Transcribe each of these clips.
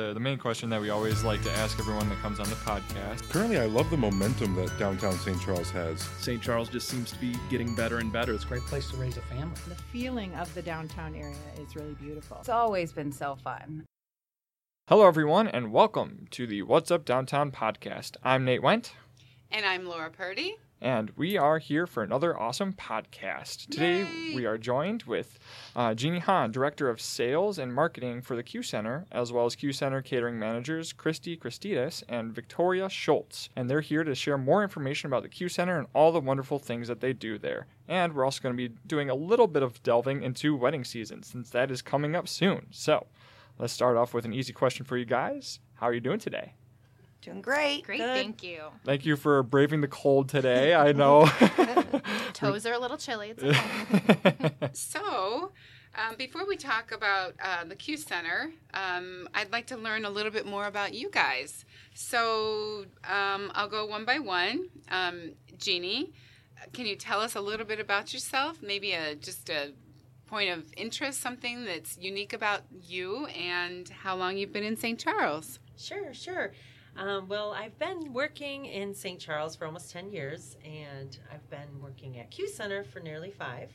The, the main question that we always like to ask everyone that comes on the podcast. Currently, I love the momentum that downtown St. Charles has. St. Charles just seems to be getting better and better. It's a great place to raise a family. The feeling of the downtown area is really beautiful. It's always been so fun. Hello, everyone, and welcome to the What's Up Downtown podcast. I'm Nate Went, And I'm Laura Purdy. And we are here for another awesome podcast. Today, Yay! we are joined with uh, Jeannie Hahn, Director of Sales and Marketing for the Q Center, as well as Q Center catering managers Christy Christidis and Victoria Schultz. And they're here to share more information about the Q Center and all the wonderful things that they do there. And we're also going to be doing a little bit of delving into wedding season, since that is coming up soon. So, let's start off with an easy question for you guys. How are you doing today? Doing great. Great, Good. thank you. Thank you for braving the cold today. I know. Toes are a little chilly. It's okay. So, um, before we talk about uh, the Q Center, um, I'd like to learn a little bit more about you guys. So, um, I'll go one by one. Um, Jeannie, can you tell us a little bit about yourself? Maybe a just a point of interest, something that's unique about you, and how long you've been in St. Charles. Sure, sure. Um, well, I've been working in St. Charles for almost 10 years, and I've been working at Q Center for nearly five.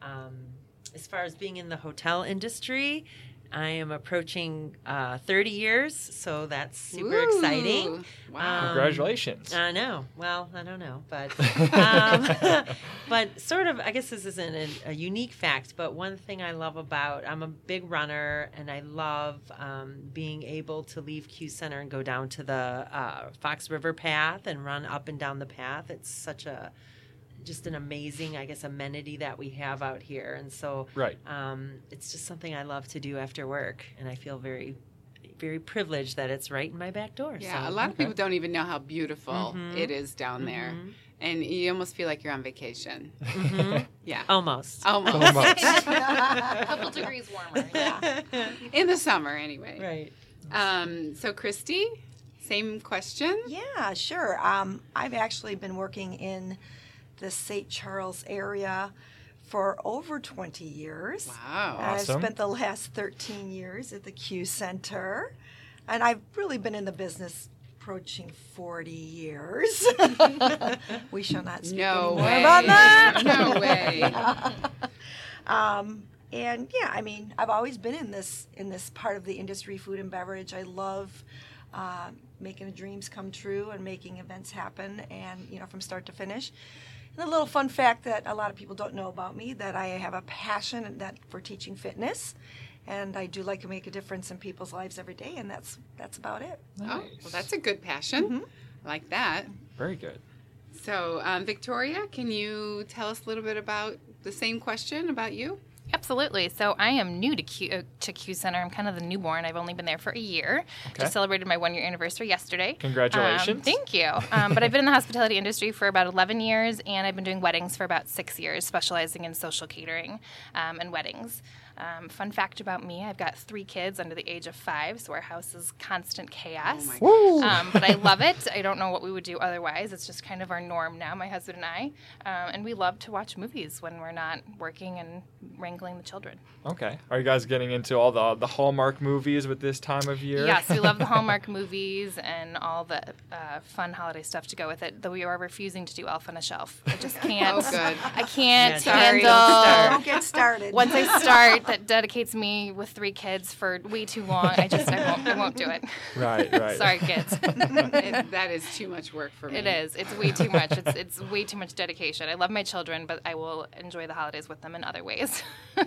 Um, as far as being in the hotel industry, I am approaching uh, 30 years, so that's super Ooh, exciting. Wow. Um, Congratulations. I know. Well, I don't know, but um, but sort of. I guess this isn't a, a unique fact, but one thing I love about I'm a big runner, and I love um, being able to leave Q Center and go down to the uh, Fox River Path and run up and down the path. It's such a just an amazing, I guess, amenity that we have out here, and so Right. um, it's just something I love to do after work, and I feel very, very privileged that it's right in my back door. Yeah, so. a lot of people don't even know how beautiful Mhm. it is down there. Mhm. And you almost feel like you're on vacation. Mhm. Yeah. Almost. Almost. Almost. a couple degrees warmer. Yeah. In the summer, anyway. right. Um, so, Christy, same question. Yeah, sure. Um, I've actually been working in the St. Charles area for over 20 years. Wow. And I've spent the last 13 years at the Q Center. And I've really been in the business approaching 40 years. we shall not speak No anymore way. about that. No way. Um, and yeah, I mean, I've always been in this in this part of the industry, food and beverage. I love uh, making dreams come true and making events happen, and you know, from start to finish. And a little fun fact that a lot of people don't know about me that I have a passion that for teaching fitness, and I do like to make a difference in people's lives every day, and that's that's about it. Oh, well, that's a good passion. I like that. Very good. So, um, Victoria, can you tell us a little bit about the same question about you? Absolutely. So I am new to Q, uh, to Q Center. I'm kind of the newborn. I've only been there for a year. Okay. Just celebrated my one year anniversary yesterday. Congratulations. Um, thank you. Um, but I've been in the hospitality industry for about 11 years, and I've been doing weddings for about six years, specializing in social catering um, and weddings. Um, fun fact about me: I've got three kids under the age of five, so our house is constant chaos. Oh my Um, but I love it. I don't know what we would do otherwise. It's just kind of our norm now, my husband and I. Um, and we love to watch movies when we're not working and wrangling the children. Okay. Are you guys getting into all the the Hallmark movies with this time of year? Yes, we love the Hallmark movies and all the uh, fun holiday stuff to go with it. Though we are refusing to do Elf on a Shelf. I just can't. Oh, good. I can't Yeah, handle. Don't get started. Once I start, that dedicates me with three kids for way too long. I just I won't I won't do it. Right, right. Sorry, kids. It- that is too much work for me. It is. It's way too much. It's it's way too much dedication. I love my children, but I will enjoy the holidays with them in other ways.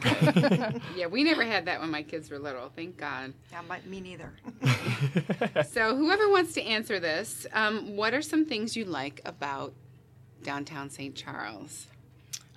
Yeah, we never had that when my kids were little. Thank God. yeah, my, me neither. So, whoever wants to answer this, um, what are some things you like about downtown St. Charles?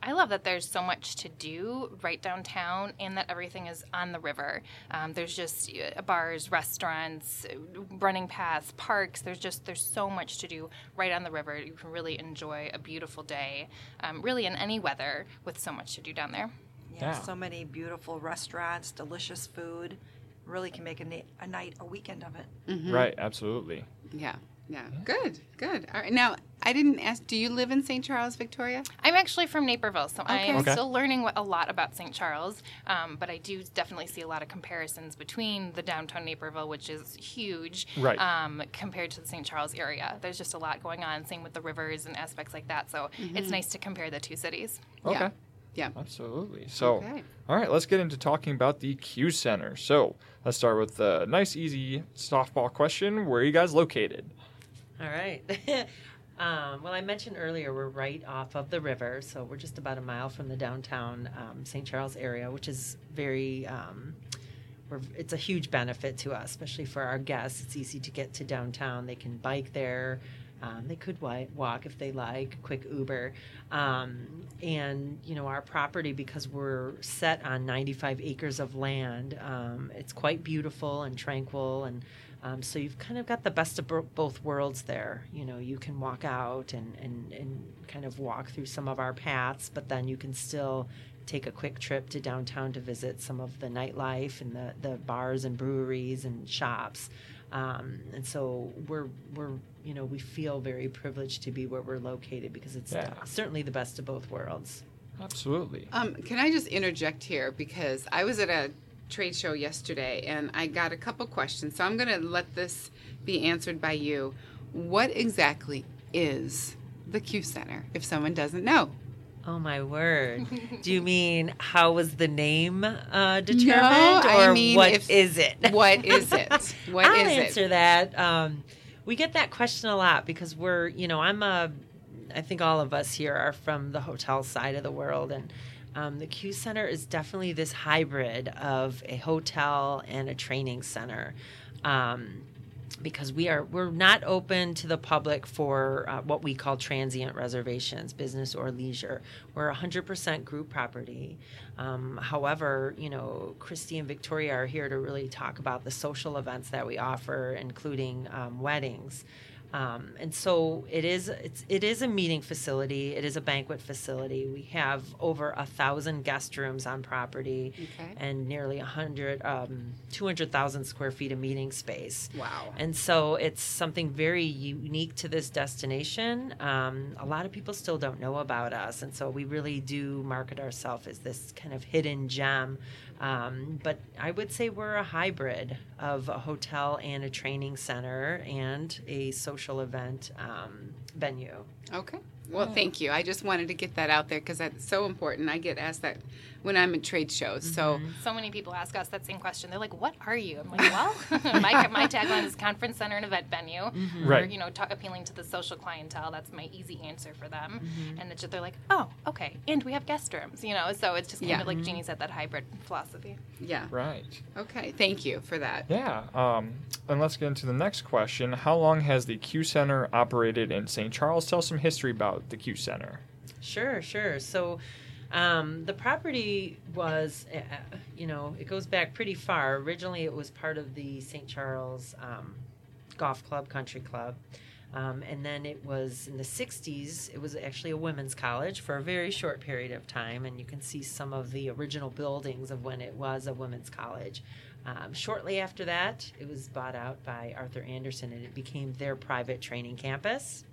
I love that there's so much to do right downtown and that everything is on the river. Um, there's just uh, bars, restaurants, uh, running paths, parks. There's just there's so much to do right on the river. You can really enjoy a beautiful day, um, really in any weather, with so much to do down there. Yeah, Yeah. so many beautiful restaurants, delicious food. Really can make a, na- a night, a weekend of it. Mm-hmm. Right, absolutely. Yeah. Yeah. Good. Good. All right. Now, I didn't ask. Do you live in St. Charles, Victoria? I'm actually from Naperville, so I am Okay. still learning what, a lot about St. Charles. Um, but I do definitely see a lot of comparisons between the downtown Naperville, which is huge, Right. um, compared to the St. Charles area. There's just a lot going on. Same with the rivers and aspects like that. So it's nice to compare the two cities. Okay. Yeah. Yeah. Absolutely. So, Okay. all right, let's get into talking about the Q Center. So, let's start with a nice, easy softball question. Where are you guys located? All right. um, well, I mentioned earlier we're right off of the river, so we're just about a mile from the downtown um, St. Charles area, which is very. Um, it's a huge benefit to us, especially for our guests. It's easy to get to downtown. They can bike there. Um, they could walk if they like, quick Uber. Um, and, you know, our property, because we're set on 95 acres of land, um, it's quite beautiful and tranquil. And um, so you've kind of got the best of bo- both worlds there. You know, you can walk out and, and, and kind of walk through some of our paths, but then you can still take a quick trip to downtown to visit some of the nightlife and the, the bars and breweries and shops. Um, and so we're we're you know we feel very privileged to be where we're located because it's Yeah. certainly the best of both worlds. Absolutely. Um, can I just interject here because I was at a trade show yesterday and I got a couple questions. So I'm going to let this be answered by you. What exactly is the Q Center? If someone doesn't know. Oh my word! Do you mean how was the name uh, determined, I or mean, what if- is it? What is it? What I'll is answer it? that. Um, we get that question a lot because we're, you know, I'm a, I think all of us here are from the hotel side of the world, and um, the Q Center is definitely this hybrid of a hotel and a training center. Um, because we are we're not open to the public for uh, what we call transient reservations, business or leisure. We're 100% group property. Um, however, you know, Christy and Victoria are here to really talk about the social events that we offer, including um, weddings. Um, and so it is. It's it is a meeting facility. It is a banquet facility. We have over a thousand guest rooms on property, Okay. and nearly a hundred, um, two hundred thousand square feet of meeting space. Wow. And so it's something very unique to this destination. Um, a lot of people still don't know about us, and so we really do market ourselves as this kind of hidden gem. Um, but I would say we're a hybrid of a hotel and a training center and a social event um, venue. Okay. Well, thank you. I just wanted to get that out there because that's so important. I get asked that when I'm at trade shows. So, So many people ask us that same question. They're like, "What are you?" I'm like, "Well, my, my tagline is conference center and event venue. Mm-hmm. Right. Or, you know, ta appealing to the social clientele. That's my easy answer for them. Mm-hmm. And it's just, they're like, "Oh, okay." And we have guest rooms. You know, so it's just kind Yeah. of like Jeannie said, that hybrid philosophy. yeah. Right. Okay. Thank you for that. Yeah. Um, and let's get into the next question. How long has the Q Center operated in St. Charles? Tell some history about the Q Center. Sure, sure. So um, the property was, uh, you know, it goes back pretty far. Originally, it was part of the St. Charles um, Golf Club, Country Club. Um, and then it was in the 60s, it was actually a women's college for a very short period of time. And you can see some of the original buildings of when it was a women's college. Um, shortly after that, it was bought out by Arthur Andersen and it became their private training campus.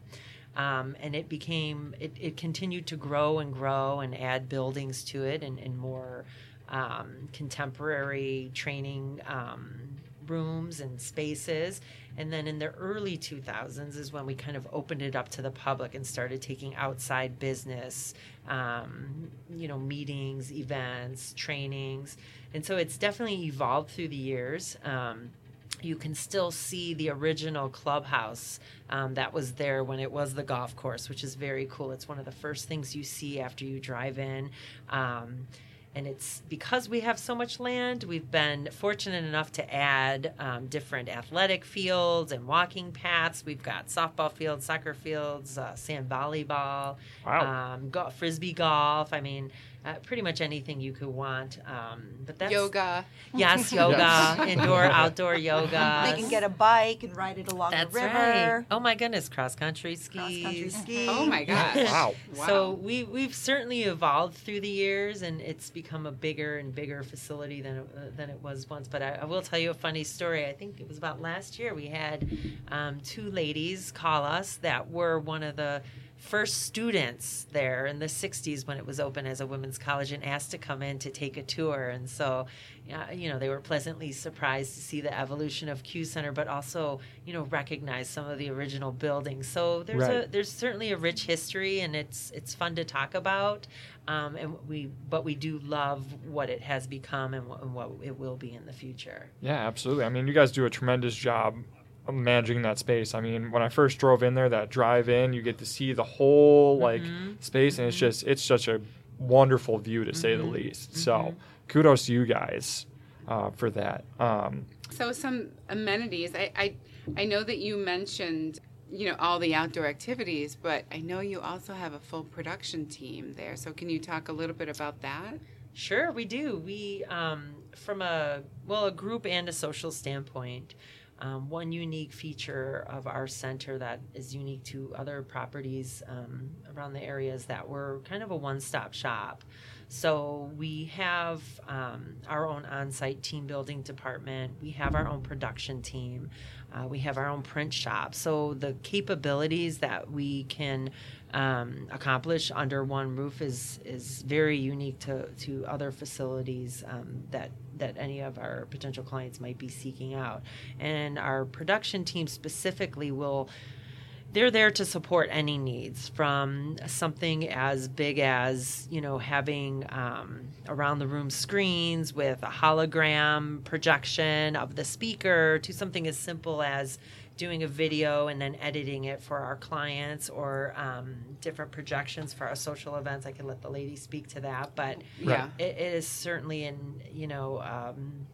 Um, and it became, it, it continued to grow and grow and add buildings to it and, and more um, contemporary training um, rooms and spaces. And then in the early 2000s is when we kind of opened it up to the public and started taking outside business, um, you know, meetings, events, trainings. And so it's definitely evolved through the years. You can still see the original clubhouse um, that was there when it was the golf course, which is very cool. It's one of the first things you see after you drive in. Um, and it's because we have so much land, we've been fortunate enough to add um, different athletic fields and walking paths. We've got softball fields, soccer fields, uh, sand volleyball, Wow. um, go- frisbee golf. I mean, uh, pretty much anything you could want. Um, but that's Yoga. Yes, yoga, Yes. indoor, outdoor yoga. They can get a bike and ride it along That's the river. right. Oh my goodness, cross country skis. Cross country ski. Oh my gosh. Wow. Wow. So we we've certainly evolved through the years, and it's become a bigger and bigger facility than it, uh, than it was once. But I, I will tell you a funny story. I think it was about last year. We had um, two ladies call us that were one of the first students there in the 60s when it was open as a women's college and asked to come in to take a tour. And so you know they were pleasantly surprised to see the evolution of q center but also you know recognize some of the original buildings. So there's a there's certainly a rich history and it's it's fun to talk about. Um, and we but we do love what it has become and what, and what it will be in the future. Yeah, absolutely. I mean, you guys do a tremendous job of managing that space. I mean, when I first drove in there, that drive in, you get to see the whole like space, and it's just it's such a wonderful view to say the least. So, kudos to you guys uh, for that. Um, So some amenities. I, I I know that you mentioned you know all the outdoor activities, but I know you also have a full production team there. So can you talk a little bit about that? Sure, we do. We, um, from a well, a group and a social standpoint, um, one unique feature of our center that is unique to other properties um, around the area is that we're kind of a one-stop shop. So we have um, our own on-site team building department. We have our own production team. Uh, we have our own print shop. So the capabilities that we can um, accomplish under one roof is is very unique to to other facilities um, that that any of our potential clients might be seeking out. And our production team specifically will they're there to support any needs from something as big as you know having um, around the room screens with a hologram projection of the speaker to something as simple as doing a video and then editing it for our clients or um, different projections for our social events i can let the lady speak to that but Yeah. it, it is certainly an you know um,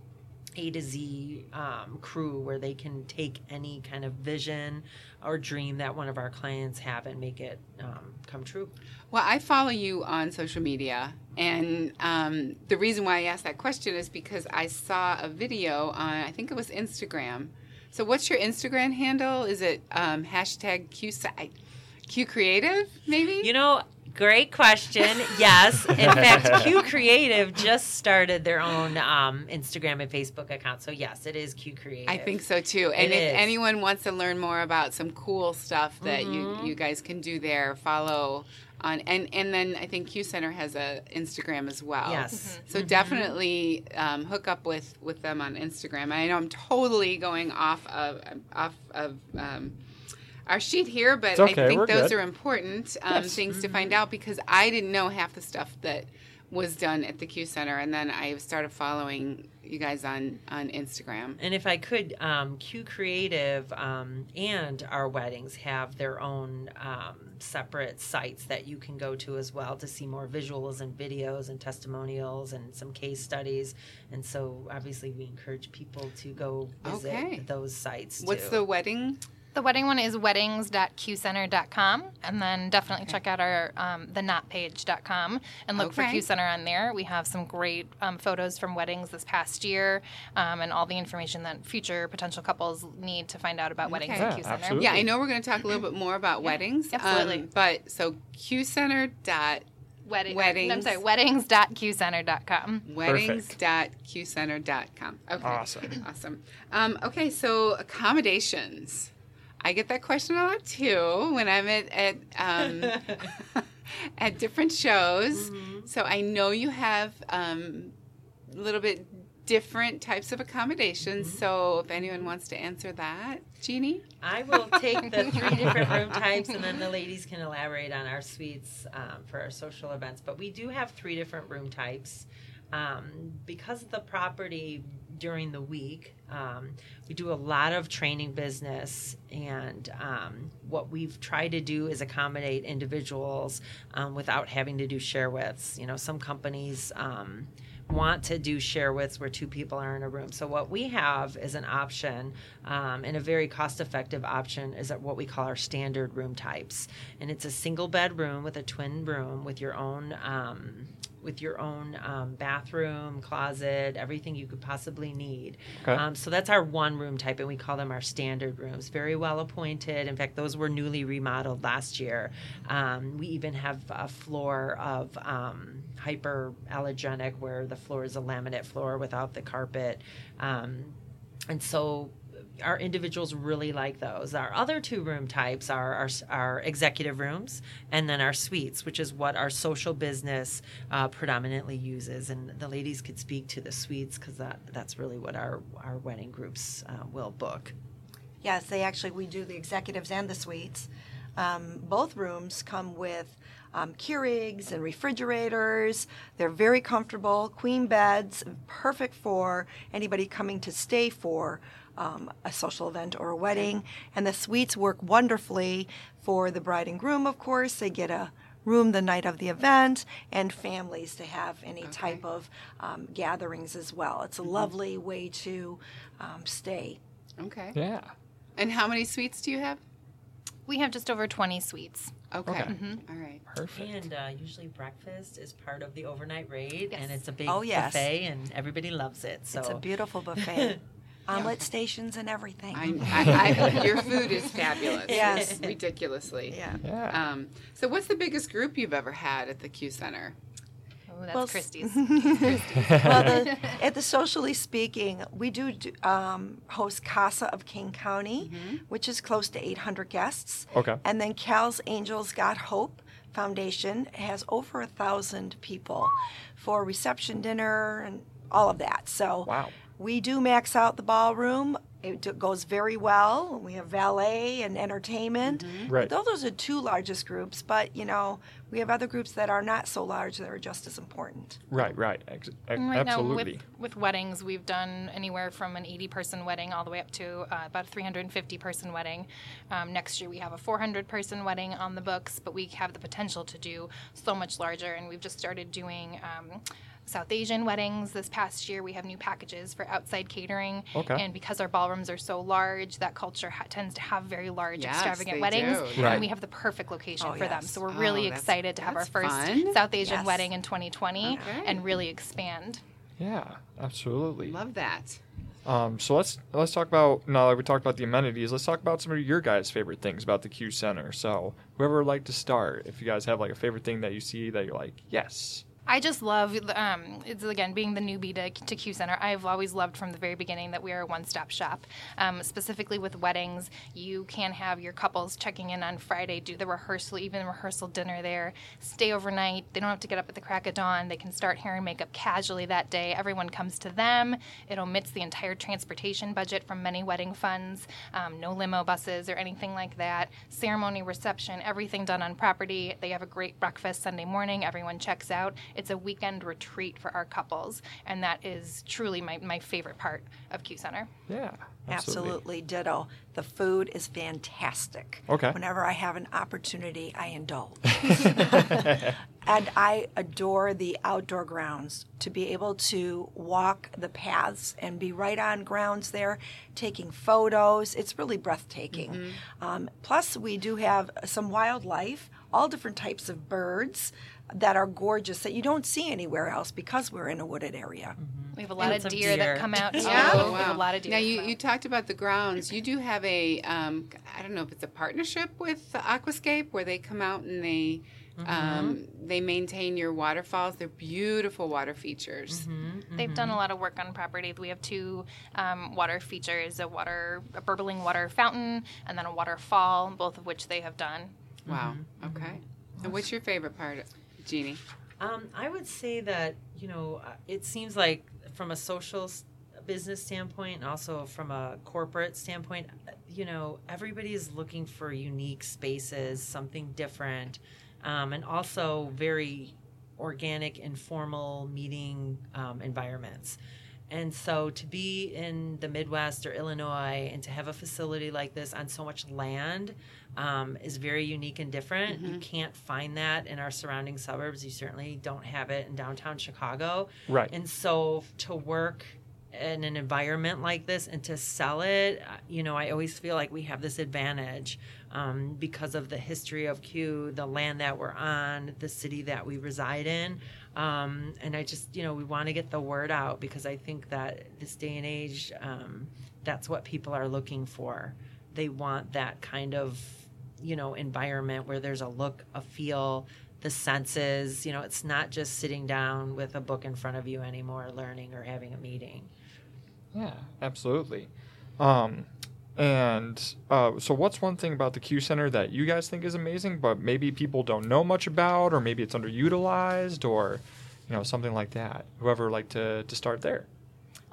a to Z um, crew where they can take any kind of vision or dream that one of our clients have and make it um, come true. Well, I follow you on social media, and um, the reason why I asked that question is because I saw a video on, I think it was Instagram. So, what's your Instagram handle? Is it um, hashtag Q Q Creative? Maybe. You know, great question. Yes, in fact, Q Creative just started their own um, Instagram and Facebook account. So yes, it is Q Creative. I think so too. And It if is. anyone wants to learn more about some cool stuff that Mm-hmm. you you guys can do there, follow on and and then I think Q Center has a Instagram as well. Yes. So definitely um, hook up with with them on Instagram. I know I'm totally going off of off of. Um, our sheet here, but okay, I think those good. are important um, Yes. things to find out because I didn't know half the stuff that was done at the Q Center, and then I started following you guys on on Instagram. And if I could, um, Q Creative um, and our weddings have their own um, separate sites that you can go to as well to see more visuals and videos and testimonials and some case studies. And so, obviously, we encourage people to go visit Okay. those sites. What's the wedding? The wedding one is weddings.qcenter.com, and then definitely check out our um, the notpage.com and look for Okay. Q Center on there. We have some great um, photos from weddings this past year, um, and all the information that future potential couples need to find out about weddings Okay. at Yeah, Q Center. absolutely. Yeah, I know we're going to talk a little bit more about weddings. absolutely. Um, but so qcenter dot Wedding, Weddings. I'm sorry, weddings.qcenter.com. weddings dot qcenter dot com. Okay. Awesome. Awesome. Um, okay, so accommodations. I get that question a lot too when I'm at at um, at different shows. So I know you have um, a little bit different types of accommodations. So if anyone wants to answer that, Jeannie. I will take the three different room types, and then the ladies can elaborate on our suites um, for our social events. But we do have three different room types. Um, because of the property during the week, um, we do a lot of training business, and um, what we've tried to do is accommodate individuals um, without having to do share widths. You know, some companies. Um, want to do share withs where two people are in a room. So what we have is an option, um, and a very cost-effective option is at what we call our standard room types, and it's a single bed room with a twin room with your own. Um, with your own um, bathroom, closet, everything you could possibly need. Okay. Um, so that's our one room type, and we call them our standard rooms. Very well appointed. In fact, those were newly remodeled last year. Um, we even have a floor of um, hyperallergenic, where the floor is a laminate floor without the carpet. Um, and so our individuals really like those. Our other two room types are our, our executive rooms and then our suites, which is what our social business uh, predominantly uses. And the ladies could speak to the suites because that, that's really what our, our wedding groups uh, will book. Yes, they actually, we do the executives and the suites. Um, both rooms come with um, Keurigs and refrigerators. They're very comfortable, queen beds, perfect for anybody coming to stay for um, a social event or a wedding. And the suites work wonderfully for the bride and groom, of course. They get a room the night of the event and families to have any type of um, gatherings as well. It's a lovely way to um, stay. Okay. Yeah. And how many suites do you have? We have just over 20 suites. Okay. Okay. All right. Perfect. And uh, usually breakfast is part of the overnight rate, Yes. and it's a big Oh, yes. buffet, and everybody loves it. So It's a beautiful buffet. Omelet stations and everything. I, I, I, your food is fabulous. Yes. Ridiculously. yeah. Yeah. Um, so, what's the biggest group you've ever had at the Q Center? Oh, that's Well, s- Christy's. well, the, at the Socially Speaking, we do do, um, host Casa of Kane County, which is close to 800 guests. Okay. And then Cal's Angels Got Hope Foundation has over a thousand people for reception dinner and all of that. So Wow. We do max out the ballroom. It goes very well. We have valet and entertainment. Right. Those are two largest groups, but you know we have other groups that are not so large that are just as important. Right, right. Ex- ex- right absolutely. now, with, with weddings, we've done anywhere from an 80 person wedding all the way up to uh, about a 350 person wedding. Um, next year, we have a 400 person wedding on the books, but we have the potential to do so much larger. And we've just started doing. Um, South Asian weddings this past year, we have new packages for outside catering. Okay. And because our ballrooms are so large, that culture ha- tends to have very large, Yes, extravagant weddings. do. Right. And we have the perfect location Oh, for them. So we're Oh, really excited to have our first fun. South Asian Yes. wedding in 2020 Okay. and really expand. yeah, absolutely. Love that. Um, so let's let's talk about now that we talked about the amenities. Let's talk about some of your guys' favorite things about the Q Center. So whoever would like to start, if you guys have like a favorite thing that you see that you're like, yes, I just love, um, it's again being the newbie to, to Q Center. I've always loved from the very beginning that we are a one-stop shop. Um, specifically with weddings, you can have your couples checking in on Friday, do the rehearsal, even rehearsal dinner there, stay overnight. They don't have to get up at the crack of dawn. They can start hair and makeup casually that day. Everyone comes to them. It omits the entire transportation budget from many wedding funds. Um, no limo buses or anything like that. Ceremony, reception, everything done on property. They have a great breakfast Sunday morning. Everyone checks out. It's a weekend retreat for our couples, and that is truly my, my favorite part of Q Center. yeah, Absolutely. absolutely. ditto. The food is fantastic. Okay. Whenever I have an opportunity, I indulge. and I adore the outdoor grounds to be able to walk the paths and be right on grounds there, taking photos. It's really breathtaking. Um, plus, we do have some wildlife, all different types of birds that are gorgeous that you don't see anywhere else because we're in a wooded area. We have a lot Lots of of deer, deer. that come out too. Yeah. We have a lot of deer. Now you, you talked about the grounds. You do have a um, I don't know if it's a partnership with Aquascape where they come out and they um, they maintain your waterfalls. They're beautiful water features. They've done a lot of work on property. We have two um, water features: a water, a burbling water fountain, and then a waterfall, both of which they have done. Wow. Okay. And what's your favorite part, Jeannie? Um, I would say that you know uh, it seems like from a social business standpoint, and also from a corporate standpoint, uh, you know everybody is looking for unique spaces, something different, um, and also very organic, informal meeting um, environments. And so to be in the Midwest or Illinois and to have a facility like this on so much land um, is very unique and different. You can't find that in our surrounding suburbs. You certainly don't have it in downtown Chicago. Right. And so to work in an environment like this and to sell it, uh, you know, I always feel like we have this advantage um, because of the history of Q, the land that we're on, the city that we reside in. Um, and I just, you know, we want to get the word out because I think that this day and age, um, that's what people are looking for. They want that kind of, you know, environment where there's a look, a feel, the senses. You know, it's not just sitting down with a book in front of you anymore, learning or having a meeting. Yeah, absolutely. Um, and uh, so, what's one thing about the Q Center that you guys think is amazing, but maybe people don't know much about, or maybe it's underutilized, or you know something like that? Whoever like to to start there.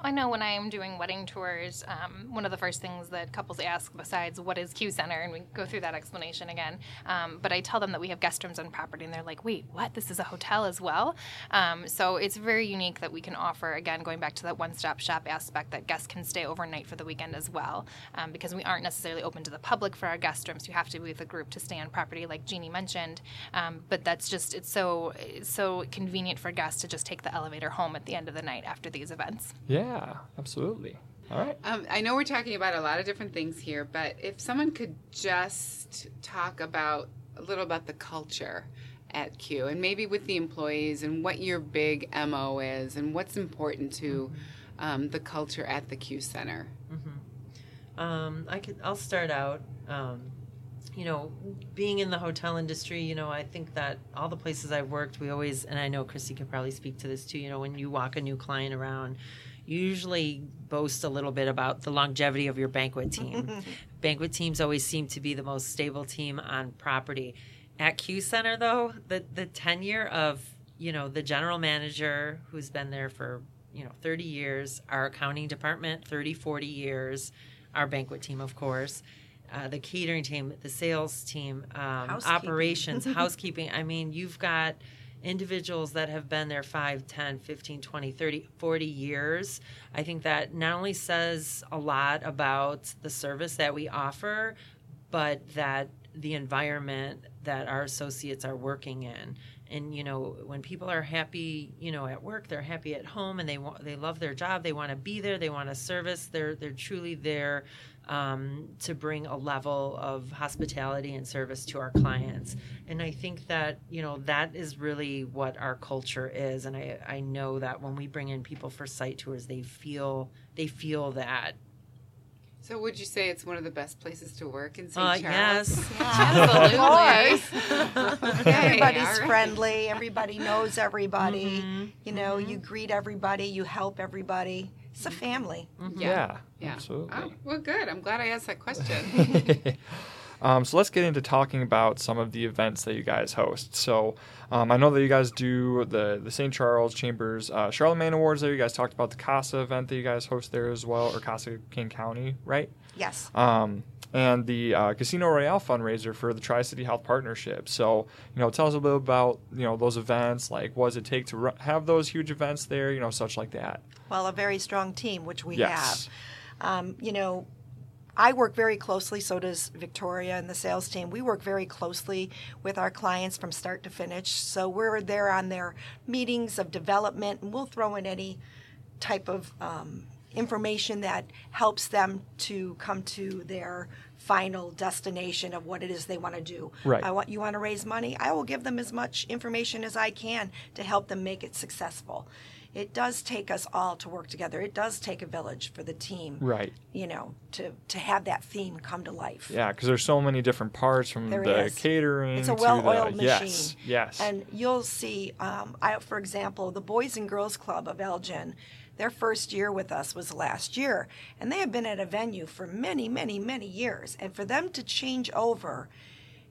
I know when I'm doing wedding tours, um, one of the first things that couples ask, besides what is Q Center, and we go through that explanation again. Um, but I tell them that we have guest rooms on property, and they're like, "Wait, what? This is a hotel as well?" Um, so it's very unique that we can offer. Again, going back to that one-stop shop aspect, that guests can stay overnight for the weekend as well, um, because we aren't necessarily open to the public for our guest rooms. You have to be with a group to stay on property, like Jeannie mentioned. Um, but that's just it's so it's so convenient for guests to just take the elevator home at the end of the night after these events. Yeah, absolutely. All right. Um, I know we're talking about a lot of different things here, but if someone could just talk about a little about the culture at Q and maybe with the employees and what your big MO is and what's important to um, the culture at the Q Center. Um, I could. I'll start out. Um, you know, being in the hotel industry, you know, I think that all the places I've worked, we always, and I know Christy can probably speak to this too. You know, when you walk a new client around, you usually boast a little bit about the longevity of your banquet team. banquet teams always seem to be the most stable team on property. At Q Center, though, the the tenure of you know the general manager who's been there for you know 30 years, our accounting department 30, 40 years, our banquet team, of course. Uh, the catering team, the sales team, um, Housekeeping. operations, housekeeping. I mean, you've got individuals that have been there 5, 10, 15, 20, 30, 40 years. I think that not only says a lot about the service that we offer, but that the environment that our associates are working in. And you know, when people are happy, you know, at work, they're happy at home, and they want, they love their job. They want to be there. They want to service. They're they're truly there um, to bring a level of hospitality and service to our clients. And I think that you know that is really what our culture is. And I I know that when we bring in people for site tours, they feel they feel that. So, would you say it's one of the best places to work in St. Uh, Charles? yes. Okay, Everybody's all right. friendly. Everybody knows everybody. Mhm. You know, you greet everybody. You help everybody. It's a family. Yeah, Yeah. absolutely. Oh, well, good. I'm glad I asked that question. um, so let's get into talking about some of the events that you guys host. So um, I know that you guys do the the St. Charles Chambers uh, Charlemagne Awards. There, you guys talked about the Casa event that you guys host there as well, or Casa Kane County, right? Yes. Um, and the uh, Casino Royale fundraiser for the Tri City Health Partnership. So, you know, tell us a little about you know those events. Like, what does it take to have those huge events there? You know, such like that. Well, a very strong team, which we Yes. have. Um, you know, I work very closely, so does Victoria and the sales team. We work very closely with our clients from start to finish. So we're there on their meetings of development, and we'll throw in any type of um, information that helps them to come to their final destination of what it is they want to do. Right. I want you want to raise money. I will give them as much information as I can to help them make it successful. It does take us all to work together. It does take a village for the team, Right. you know, to to have that theme come to life. Yeah, because there's so many different parts from There the is. catering. It's a well-oiled the, machine. Yes. Yes. And you'll see, um, I, for example, the Boys and Girls Club of Elgin, their first year with us was last year. And they have been at a venue for many, many, many years. And for them to change over,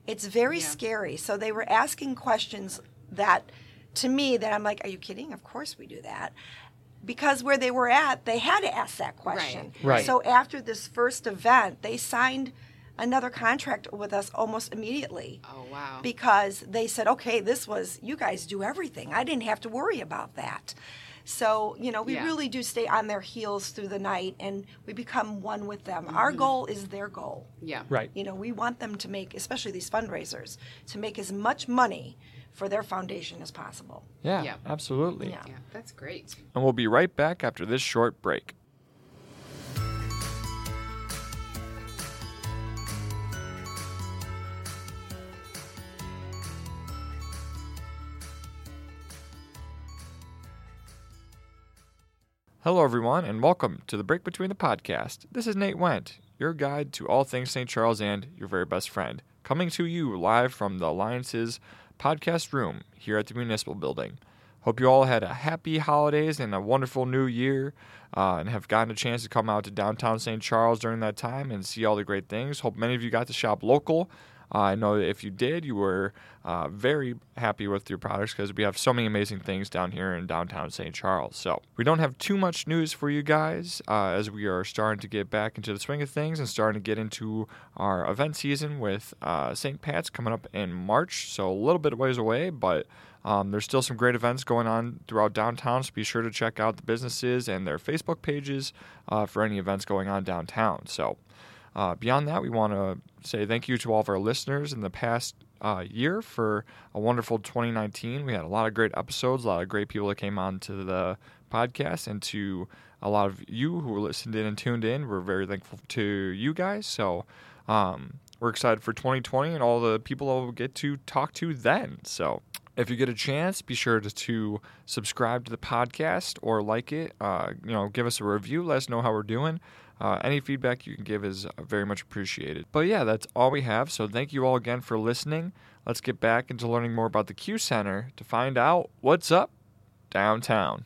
it's very Yeah. scary. So they were asking questions that, to me, that I'm like, are you kidding? Of course we do that. Because where they were at, they had to ask that question. Right. So after this first event, they signed another contract with us almost immediately oh, wow. because they said, okay, this was, you guys do everything. I didn't have to worry about that. So, you know, we Yeah. really do stay on their heels through the night and we become one with them. Our mm-hmm. goal is their goal. yeah. right. You know, we want them to make, especially these fundraisers, to make as much money for their foundation as possible. Yeah, Yeah. absolutely. Yeah. Yeah, that's great. And we'll be right back after this short break. Hello, everyone, and welcome to the Break Between the Podcast. This is Nate Went, your guide to all things St. Charles and your very best friend, coming to you live from the Alliance's podcast room here at the Municipal Building. Hope you all had a happy holidays and a wonderful new year uh, and have gotten a chance to come out to downtown St. Charles during that time and see all the great things. Hope many of you got to shop local. I know that if you did, you were uh, very happy with your products because we have so many amazing things down here in downtown St. Charles. So we don't have too much news for you guys uh, as we are starting to get back into the swing of things and starting to get into our event season with uh, St. Pat's coming up in March. So a little bit of ways away, but um, there's still some great events going on throughout downtown, so be sure to check out the businesses and their Facebook pages uh, for any events going on downtown. So, uh, beyond that, we want to say thank you to all of our listeners in the past uh, year for a wonderful 2019. We had a lot of great episodes, a lot of great people that came on to the podcast, and to a lot of you who listened in and tuned in. We're very thankful to you guys. So, um, we're excited for 2020 and all the people we'll get to talk to then. So, if you get a chance, be sure to, to subscribe to the podcast or like it. Uh, you know, give us a review. Let us know how we're doing. Uh, any feedback you can give is very much appreciated. But yeah, that's all we have. So thank you all again for listening. Let's get back into learning more about the Q Center to find out what's up downtown.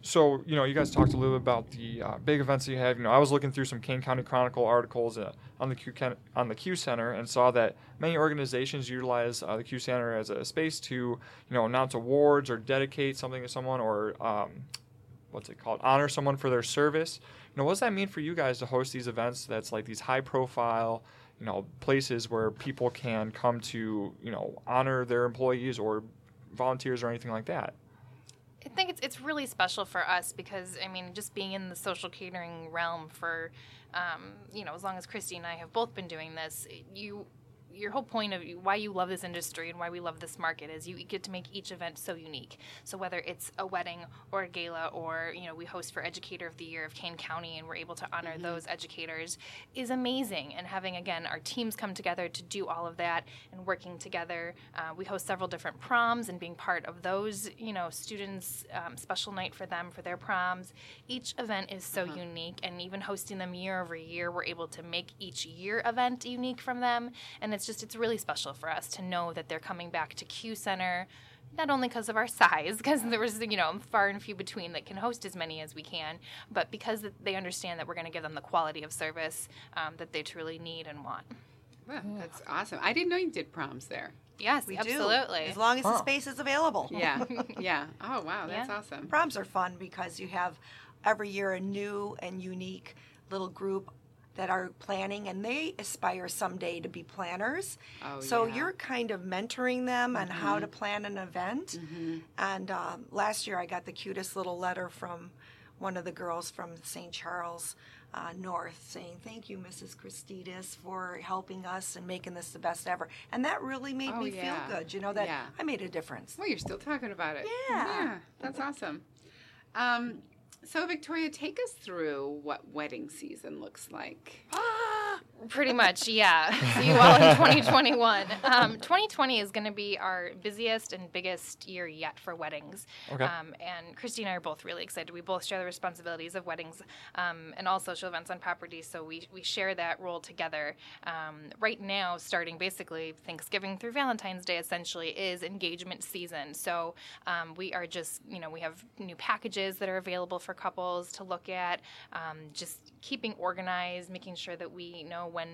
So, you know, you guys talked a little bit about the uh, big events that you have. You know, I was looking through some Kane County Chronicle articles uh, on the Q on the Q Center and saw that many organizations utilize uh, the Q Center as a space to, you know, announce awards or dedicate something to someone or um, what's it called, honor someone for their service. You know, what does that mean for you guys to host these events? That's like these high profile, you know, places where people can come to, you know, honor their employees or volunteers or anything like that. I think it's it's really special for us because I mean, just being in the social catering realm for, um, you know, as long as Christy and I have both been doing this, you your whole point of why you love this industry and why we love this market is you get to make each event so unique. So whether it's a wedding or a gala or you know we host for Educator of the Year of Kane County and we're able to honor mm-hmm. those educators is amazing. And having again our teams come together to do all of that and working together, uh, we host several different proms and being part of those you know students um, special night for them for their proms. Each event is so uh-huh. unique, and even hosting them year over year, we're able to make each year event unique from them, and it's just it's really special for us to know that they're coming back to Q Center not only because of our size, because there was, you know, far and few between that can host as many as we can, but because they understand that we're going to give them the quality of service um, that they truly need and want. Well, that's awesome. I didn't know you did proms there. Yes, we absolutely. Do, as long as huh. the space is available. Yeah, yeah. Oh, wow, that's yeah. awesome. Proms are fun because you have every year a new and unique little group that are planning and they aspire someday to be planners. Oh, so yeah. you're kind of mentoring them mm-hmm. on how to plan an event. Mm-hmm. And um, last year I got the cutest little letter from one of the girls from St. Charles uh, North saying, Thank you, Mrs. Christidis, for helping us and making this the best ever. And that really made oh, me yeah. feel good, you know, that yeah. I made a difference. Well, you're still talking about it. Yeah. Yeah, that's awesome. Um, so, Victoria, take us through what wedding season looks like. Pretty much, yeah. See you all in 2021. Um, 2020 is going to be our busiest and biggest year yet for weddings. Okay. Um, and Christy and I are both really excited. We both share the responsibilities of weddings um, and all social events on property, so we, we share that role together. Um, right now, starting basically Thanksgiving through Valentine's Day, essentially, is engagement season. So um, we are just, you know, we have new packages that are available for couples to look at, um, just keeping organized, making sure that we know when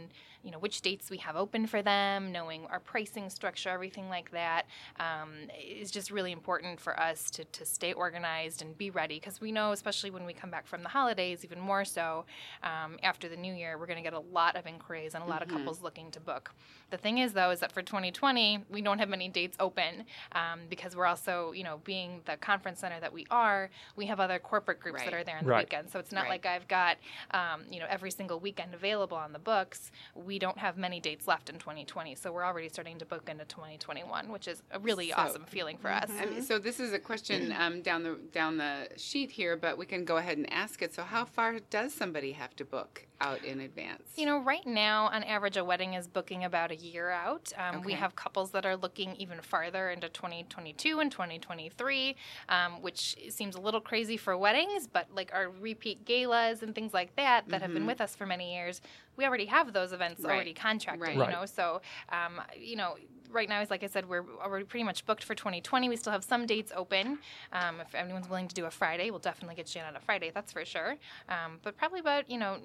you know which dates we have open for them, knowing our pricing structure, everything like that um, is just really important for us to, to stay organized and be ready because we know, especially when we come back from the holidays, even more so um, after the new year, we're going to get a lot of inquiries and a lot mm-hmm. of couples looking to book. The thing is, though, is that for 2020, we don't have many dates open um, because we're also, you know, being the conference center that we are, we have other corporate groups right. that are there on the right. weekend. So it's not right. like I've got, um, you know, every single weekend available on the books. We don't have many dates left in 2020, so we're already starting to book into 2021, which is a really So- awesome feeling for us. I mean, so this is a question um, down the down the sheet here, but we can go ahead and ask it. So, how far does somebody have to book out in advance? You know, right now, on average, a wedding is booking about a year out. Um, We have couples that are looking even farther into 2022 and 2023, um, which seems a little crazy for weddings, but like our repeat galas and things like that that have been with us for many years, we already have those events Mm-hmm. Right. already contracted. Right. You know, so um, you know. Right now, is like I said, we're already pretty much booked for 2020. We still have some dates open. Um, if anyone's willing to do a Friday, we'll definitely get you in on a Friday. That's for sure. Um, but probably about you know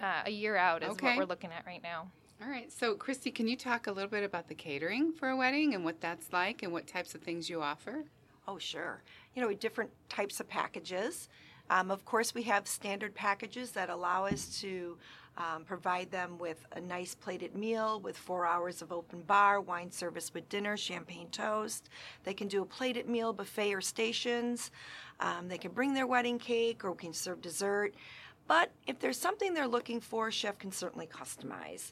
uh, a year out is Okay. what we're looking at right now. All right. So, Christy, can you talk a little bit about the catering for a wedding and what that's like and what types of things you offer? Oh, sure. You know, different types of packages. Um, of course, we have standard packages that allow us to um, provide them with a nice plated meal with four hours of open bar, wine service with dinner, champagne toast. They can do a plated meal, buffet, or stations. Um, they can bring their wedding cake or we can serve dessert. But if there's something they're looking for, chef can certainly customize.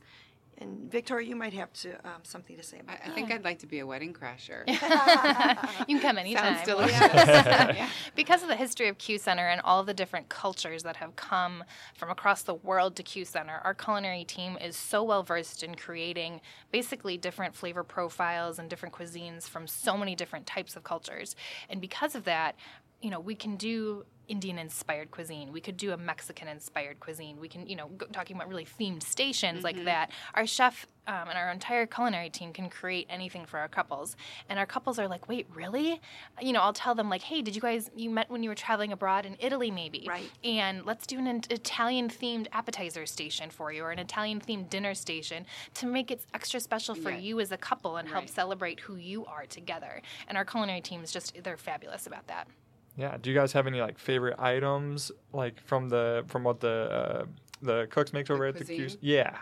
And Victoria, you might have to um, something to say I, about I think I'd like to be a wedding crasher. You can come anytime. Sounds delicious. yeah. because of the history of Q Center and all the different cultures that have come from across the world to Q Center, our culinary team is so well versed in creating basically different flavor profiles and different cuisines from so many different types of cultures. And because of that, you know, we can do Indian inspired cuisine. We could do a Mexican inspired cuisine. We can, you know, go, talking about really themed stations like that. Our chef um, and our entire culinary team can create anything for our couples. And our couples are like, wait, really? You know, I'll tell them, like, hey, did you guys, you met when you were traveling abroad in Italy, maybe? Right. And let's do an Italian themed appetizer station for you or an Italian themed dinner station to make it extra special for Yeah. you as a couple and help celebrate who you are together. And our culinary team is just, they're fabulous about that. Yeah. Do you guys have any like favorite items like from the from what the uh, the cooks make over at the Q? Yeah.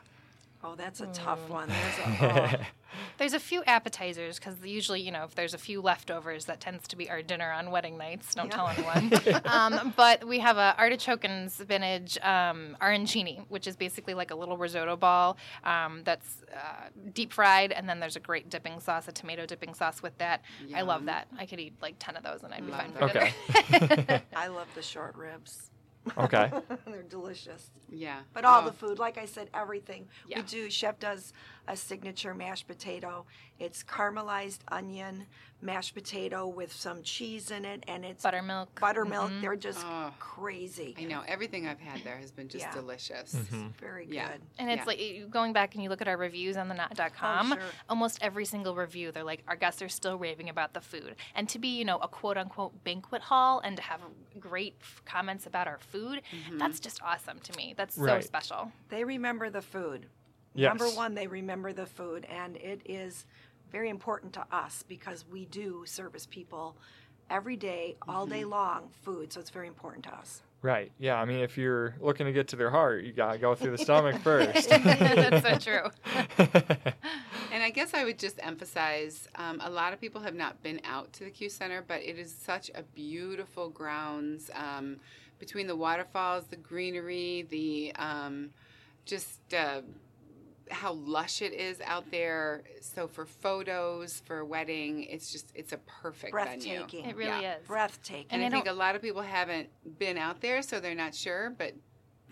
Oh, that's a tough one. There's a, oh. There's a few appetizers because usually, you know, if there's a few leftovers, that tends to be our dinner on wedding nights. Don't Yeah. tell anyone. um, but we have a artichoke and spinach um, arancini, which is basically like a little risotto ball um, that's uh, deep fried, and then there's a great dipping sauce, a tomato dipping sauce with that. I love that. I could eat like ten of those, and I'd be Love fine for that. dinner. I love the short ribs. Okay. They're delicious. Yeah. But all Oh, the food, like I said, everything. Yeah. We do, Chef does a signature mashed potato. It's caramelized onion, mashed potato with some cheese in it, and it's Buttermilk. buttermilk. They're just Oh. crazy. I know. Everything I've had there has been just Yeah. delicious. Very Yeah. good. And it's Yeah. like going back and you look at our reviews on the knot.com, Oh, sure. almost every single review, they're like, our guests are still raving about the food. And to be, you know, a quote unquote banquet hall and to have great f- comments about our food, Mm-hmm. that's just awesome to me. That's so special. They remember the food. Yes. Number one, they remember the food, and it is very important to us because we do service people every day, all day long, food. So it's very important to us. Right. Yeah. I mean, if you're looking to get to their heart, you gotta go through the stomach first. that's so true. And I guess I would just emphasize um, a lot of people have not been out to the Q Center, but it is such a beautiful grounds um, between the waterfalls, the greenery, the um, just uh, how lush it is out there. So for photos, for a wedding, it's just it's a perfect venue. Breathtaking. It really Yeah. is. Breathtaking. And I I, think a lot of people haven't been out there, so they're not sure. But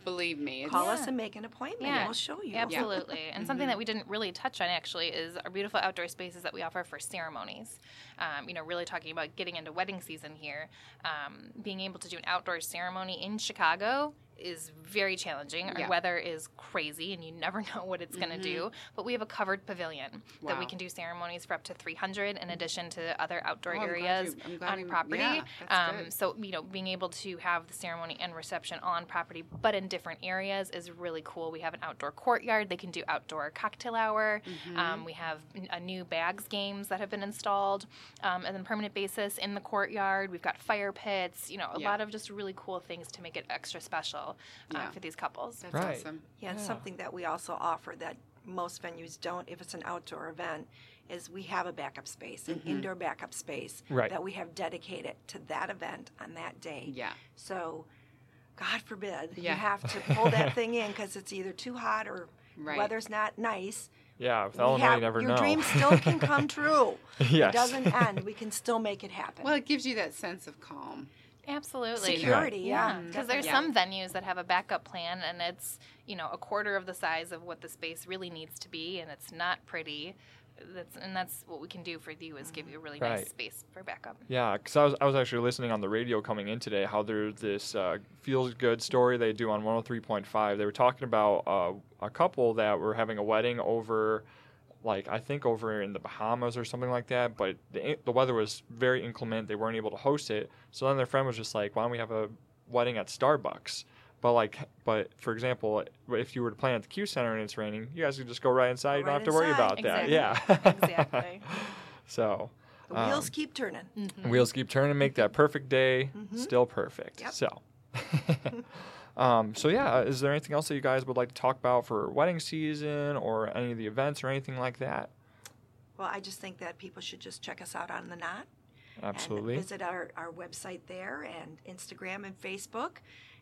believe me, it's, Call us and make an appointment. Yeah. and We'll show you. Absolutely. And something that we didn't really touch on actually is our beautiful outdoor spaces that we offer for ceremonies. Um, you know, really talking about getting into wedding season here. Um, being able to do an outdoor ceremony in Chicago is very challenging. Our Yeah. weather is crazy and you never know what it's going to do. But we have a covered pavilion that we can do ceremonies for up to 300 in addition to other outdoor Oh, areas you- on property. yeah, um, so, you know, being able to have the ceremony and reception on property, but in different areas is really cool. We have an outdoor courtyard. They can do outdoor cocktail hour. Mm-hmm. Um, we have a new bags games that have been installed um, on a permanent basis in the courtyard. We've got fire pits, you know, a Yeah. lot of just really cool things to make it extra special uh, Yeah. for these couples. that's Right. awesome. Yeah, and something that we also offer that most venues don't, if it's an outdoor event, is we have a backup space, an indoor backup space Right. that we have dedicated to that event on that day. Yeah. So, God forbid, Yeah. you have to pull that thing in because it's either too hot or Right. weather's not nice, Yeah, with we Illinois, have- you never your know. dream still can come true. yes. It doesn't end. We can still make it happen. Well, it gives you that sense of calm. Absolutely. Security, yeah. Yeah, because there's definitely. some venues that have a backup plan, and it's you know a quarter of the size of what the space really needs to be, and it's not pretty. That's and that's what we can do for you is give you a really Right. nice space for backup. Yeah, because I was, I was actually listening on the radio coming in today how there's this uh, feels good story they do on 103.5. They were talking about uh, a couple that were having a wedding over, like, I think over in the Bahamas or something like that, but the, the weather was very inclement. They weren't able to host it. So then their friend was just like, why don't we have a wedding at Starbucks? But like, but for example, if you were to plan at the Q Center and it's raining, you guys could just go right inside. you don't right have to worry inside. about that. Yeah. exactly. so the wheels um, keep turning. Wheels keep turning, make that perfect day Mhm. still perfect. Yep. So, um, so yeah, is there anything else that you guys would like to talk about for wedding season or any of the events or anything like that? Well, I just think that people should just check us out on the Knot. Absolutely. And visit our, our website there and Instagram and Facebook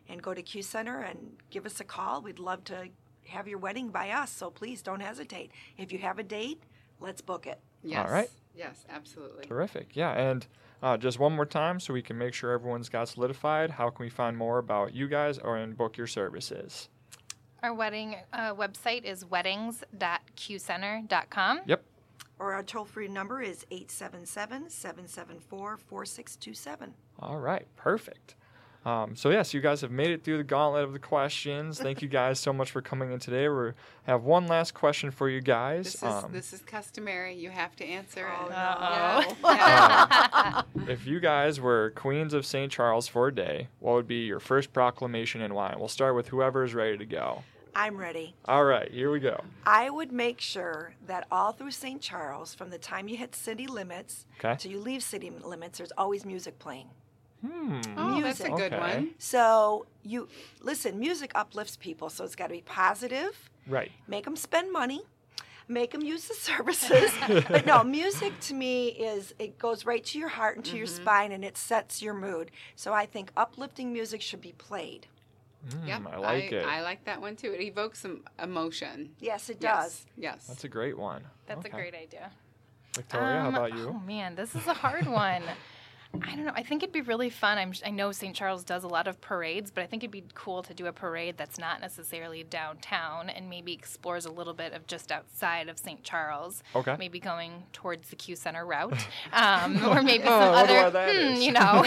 and go to Q Center and give us a call. We'd love to have your wedding by us, so please don't hesitate. If you have a date, let's book it. Yes. right. Yes, absolutely. Terrific. Yeah, and uh, just one more time, so we can make sure everyone's got solidified. How can we find more about you guys or and book your services? Our wedding uh, website is weddings.qcenter.com. Yep. Or our toll free number is 877 774 4627. All right. Perfect. Um, so yes, you guys have made it through the gauntlet of the questions. Thank you guys so much for coming in today. We have one last question for you guys. This is Um, this is customary. You have to answer Oh, it. no. Yeah. Uh-oh. If you guys were queens of St. Charles for a day, what would be your first proclamation and why? We'll start with whoever is ready to go. I'm ready. All right, here we go. I would make sure that all through St. Charles, from the time you hit city limits Okay. till you leave city limits, there's always music playing. Hmm. Oh, that's a good Okay. one. So you listen, music uplifts people, so it's got to be positive. Right. Make them spend money. Make them use the services. but no, music to me is it goes right to your heart and to your spine and it sets your mood. So I think uplifting music should be played. Mm, Yep. I like it. I like that one too. It evokes some emotion. Yes, it does. Yes. That's a great one. That's a great idea. Victoria, how Um, about you? Oh man, this is a hard one. I don't know. I think it'd be really fun. I'm, I know St. Charles does a lot of parades, but I think it'd be cool to do a parade that's not necessarily downtown and maybe explores a little bit of just outside of St. Charles. Okay. Maybe going towards the Q Center route, um, or maybe Oh, some I other. why that hmm, is. you know,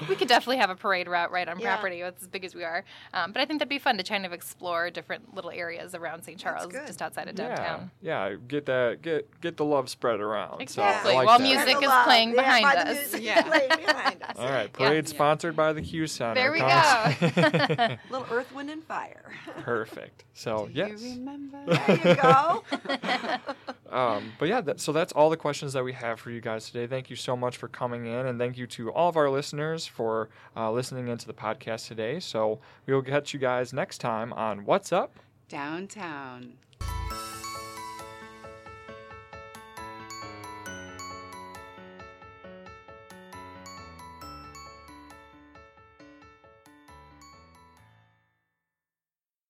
we could definitely have a parade route right on Yeah. property. It's as big as we are, um, but I think that'd be fun to kind of explore different little areas around St. Charles, just outside of downtown. yeah. Get that. Get get the love spread around. Exactly. So like While that. music is playing Yeah, behind us. Music Yeah. playing behind us. All right, parade Yeah. sponsored by the Q Center. There we Come- go. little earth, wind, and fire. Perfect. So Do yes. you remember? there you go. Um, but yeah, that, so that's all the questions that we have for you guys today. Thank you so much for coming in, and thank you to all of our listeners for uh, listening into the podcast today. So we will catch you guys next time on What's Up. Downtown.